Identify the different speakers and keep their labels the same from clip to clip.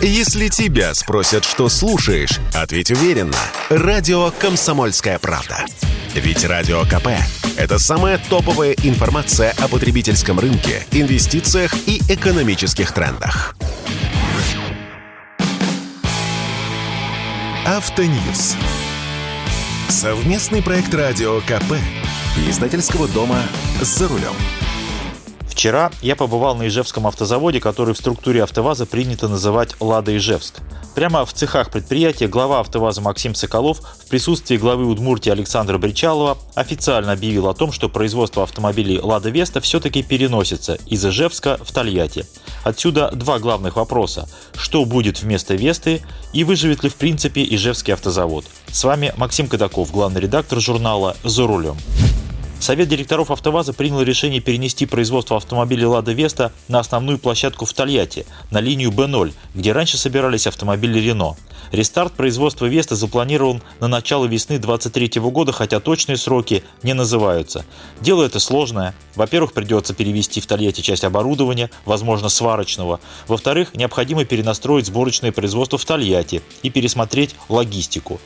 Speaker 1: Если тебя спросят, что слушаешь, ответь уверенно. Радио «Комсомольская правда». Ведь Радио КП – это самая топовая информация о потребительском рынке, инвестициях и экономических трендах. Автоньюз. Совместный проект Радио КП. Издательского дома «За рулем».
Speaker 2: Вчера я побывал на Ижевском автозаводе, который в структуре АвтоВАЗа принято называть «Лада Ижевск». Прямо в цехах предприятия глава АвтоВАЗа Максим Соколов в присутствии главы Удмуртии Александра Бричалова официально объявил о том, что производство автомобилей «Лада Веста» все-таки переносится из Ижевска в Тольятти. Отсюда два главных вопроса. Что будет вместо Весты и выживет ли в принципе Ижевский автозавод? С вами Максим Кадаков, главный редактор журнала «За рулем». Совет директоров АвтоВАЗа принял решение перенести производство автомобилей «Лада Веста» на основную площадку в Тольятти, на линию Б0, где раньше собирались автомобили «Рено». Рестарт производства Веста запланирован на начало весны 2023 года, хотя точные сроки не называются. Дело это сложное. Во-первых, придется перевести в Тольятти часть оборудования, возможно, сварочного. Во-вторых, необходимо перенастроить сборочное производство в Тольятти и пересмотреть логистику.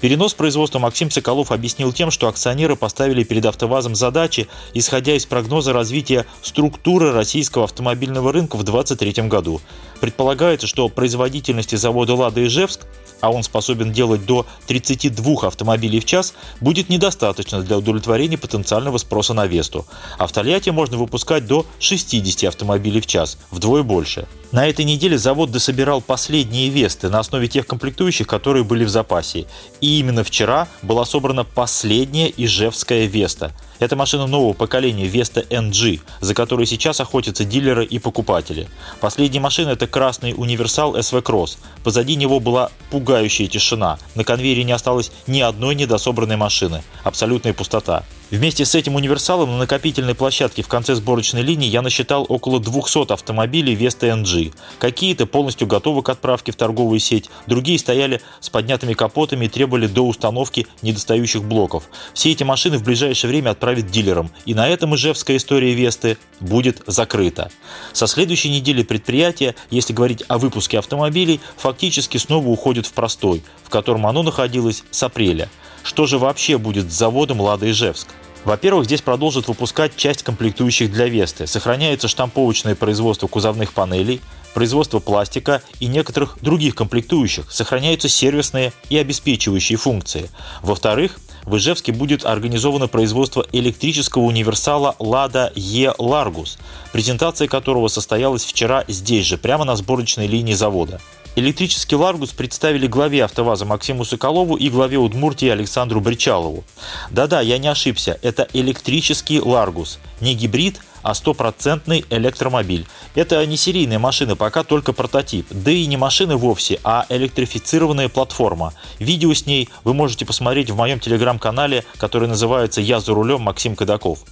Speaker 2: Перенос производства Максим Соколов объяснил тем, что акционеры поставили перед АвтоВАЗом задачи, исходя из прогноза развития структуры российского автомобильного рынка в 2023 году. Предполагается, что производительности завода «Лада Ижевск» а он способен делать до 32 автомобилей в час, будет недостаточно для удовлетворения потенциального спроса на Весту. А в Тольятти можно выпускать до 60 автомобилей в час, вдвое больше. На этой неделе завод дособирал последние Весты на основе тех комплектующих, которые были в запасе. И именно вчера была собрана последняя Ижевская Веста – это машина нового поколения Vesta NG, за которой сейчас охотятся дилеры и покупатели. Последняя машина – это красный универсал SV Cross. Позади него была пугающая тишина. На конвейере не осталось ни одной недособранной машины. Абсолютная пустота. Вместе с этим универсалом на накопительной площадке в конце сборочной линии я насчитал около 200 автомобилей Vesta NG. Какие-то полностью готовы к отправке в торговую сеть, другие стояли с поднятыми капотами и требовали до установки недостающих блоков. Все эти машины в ближайшее время отправят дилерам, и на этом ижевская история Весты будет закрыта. Со следующей недели предприятие, если говорить о выпуске автомобилей, фактически снова уходит в простой, в котором оно находилось с апреля. Что же вообще будет с заводом «Лада Ижевск»? Во-первых, здесь продолжат выпускать часть комплектующих для Весты. Сохраняется штамповочное производство кузовных панелей, производство пластика и некоторых других комплектующих. Сохраняются сервисные и обеспечивающие функции. Во-вторых, в Ижевске будет организовано производство электрического универсала «Лада Е Ларгус», презентация которого состоялась вчера здесь же, прямо на сборочной линии завода. Электрический «Ларгус» представили главе «АвтоВАЗа» Максиму Соколову и главе Удмуртии Александру Бречалову. Да-да, я не ошибся, это электрический «Ларгус». Не гибрид, а стопроцентный электромобиль. Это не серийная машина, пока только прототип. Да и не машина вовсе, а электрифицированная платформа. Видео с ней вы можете посмотреть в моем телеграм-канале, который называется «Я за рулем Максим Кадаков».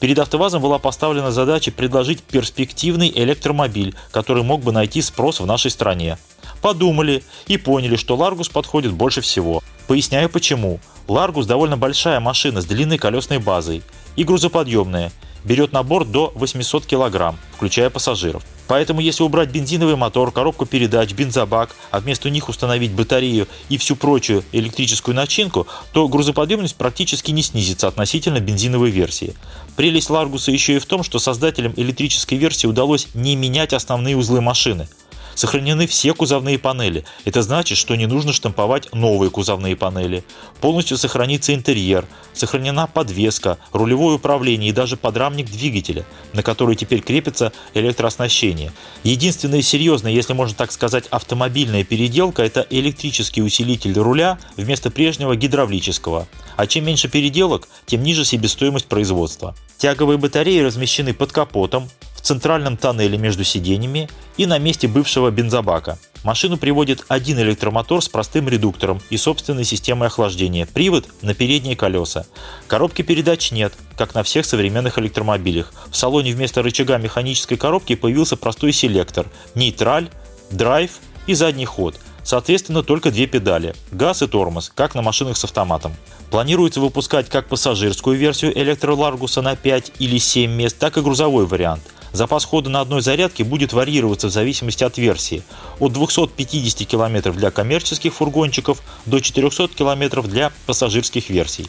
Speaker 2: Перед АвтоВАЗом была поставлена задача предложить перспективный электромобиль, который мог бы найти спрос в нашей стране. Подумали и поняли, что Ларгус подходит больше всего. Поясняю почему. Ларгус довольно большая машина с длинной колесной базой и грузоподъемная. Берет на борт до 800 кг, включая пассажиров. Поэтому если убрать бензиновый мотор, коробку передач, бензобак, а вместо них установить батарею и всю прочую электрическую начинку, то грузоподъемность практически не снизится относительно бензиновой версии. Прелесть Ларгуса еще и в том, что создателям электрической версии удалось не менять основные узлы машины – Сохранены все кузовные панели. Это значит, что не нужно штамповать новые кузовные панели. Полностью сохранится интерьер, сохранена подвеска, рулевое управление и даже подрамник двигателя, на который теперь крепится электрооснащение. Единственная серьезная, если можно так сказать, автомобильная переделка – это электрический усилитель руля вместо прежнего гидравлического. А чем меньше переделок, тем ниже себестоимость производства. Тяговые батареи размещены под капотом, центральном тоннеле между сиденьями и на месте бывшего бензобака. Машину приводит один электромотор с простым редуктором и собственной системой охлаждения, привод на передние колеса. Коробки передач нет, как на всех современных электромобилях. В салоне вместо рычага механической коробки появился простой селектор – нейтраль, драйв и задний ход – Соответственно, только две педали – газ и тормоз, как на машинах с автоматом. Планируется выпускать как пассажирскую версию электроларгуса на 5 или 7 мест, так и грузовой вариант – Запас хода на одной зарядке будет варьироваться в зависимости от версии. От 250 км для коммерческих фургончиков до 400 км для пассажирских версий.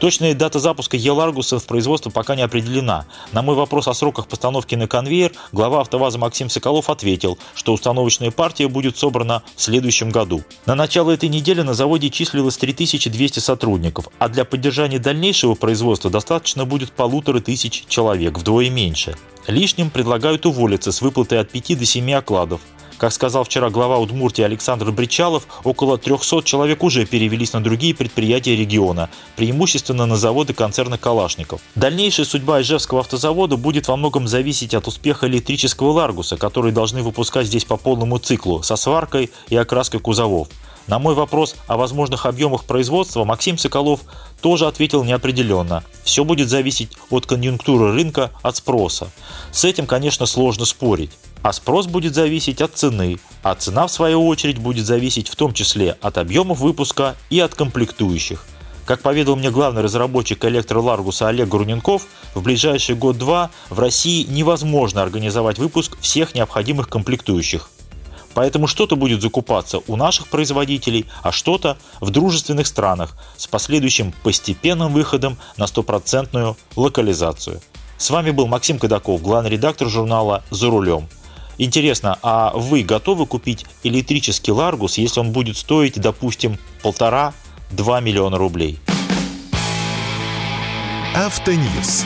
Speaker 2: Точная дата запуска Еларгуса в производство пока не определена. На мой вопрос о сроках постановки на конвейер глава АвтоВАЗа Максим Соколов ответил, что установочная партия будет собрана в следующем году. На начало этой недели на заводе числилось 3200 сотрудников, а для поддержания дальнейшего производства достаточно будет полутора тысяч человек, вдвое меньше. Лишним предлагают уволиться с выплатой от 5 до 7 окладов. Как сказал вчера глава Удмуртии Александр Бричалов, около 300 человек уже перевелись на другие предприятия региона, преимущественно на заводы концерна «Калашников». Дальнейшая судьба Ижевского автозавода будет во многом зависеть от успеха электрического «Ларгуса», который должны выпускать здесь по полному циклу, со сваркой и окраской кузовов. На мой вопрос о возможных объемах производства Максим Соколов тоже ответил неопределенно. Все будет зависеть от конъюнктуры рынка, от спроса. С этим, конечно, сложно спорить. А спрос будет зависеть от цены, а цена, в свою очередь, будет зависеть в том числе от объемов выпуска и от комплектующих. Как поведал мне главный разработчик электроларгуса Олег Груненков, в ближайший год-два в России невозможно организовать выпуск всех необходимых комплектующих. Поэтому что-то будет закупаться у наших производителей, а что-то в дружественных странах с последующим постепенным выходом на стопроцентную локализацию. С вами был Максим Кадаков, главный редактор журнала «За рулем». Интересно, а вы готовы купить электрический Ларгус, если он будет стоить, допустим, полтора-два миллиона рублей?
Speaker 1: Автоньюз.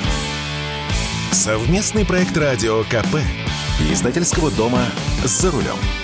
Speaker 1: Совместный проект радио КП. Издательского дома «За рулем».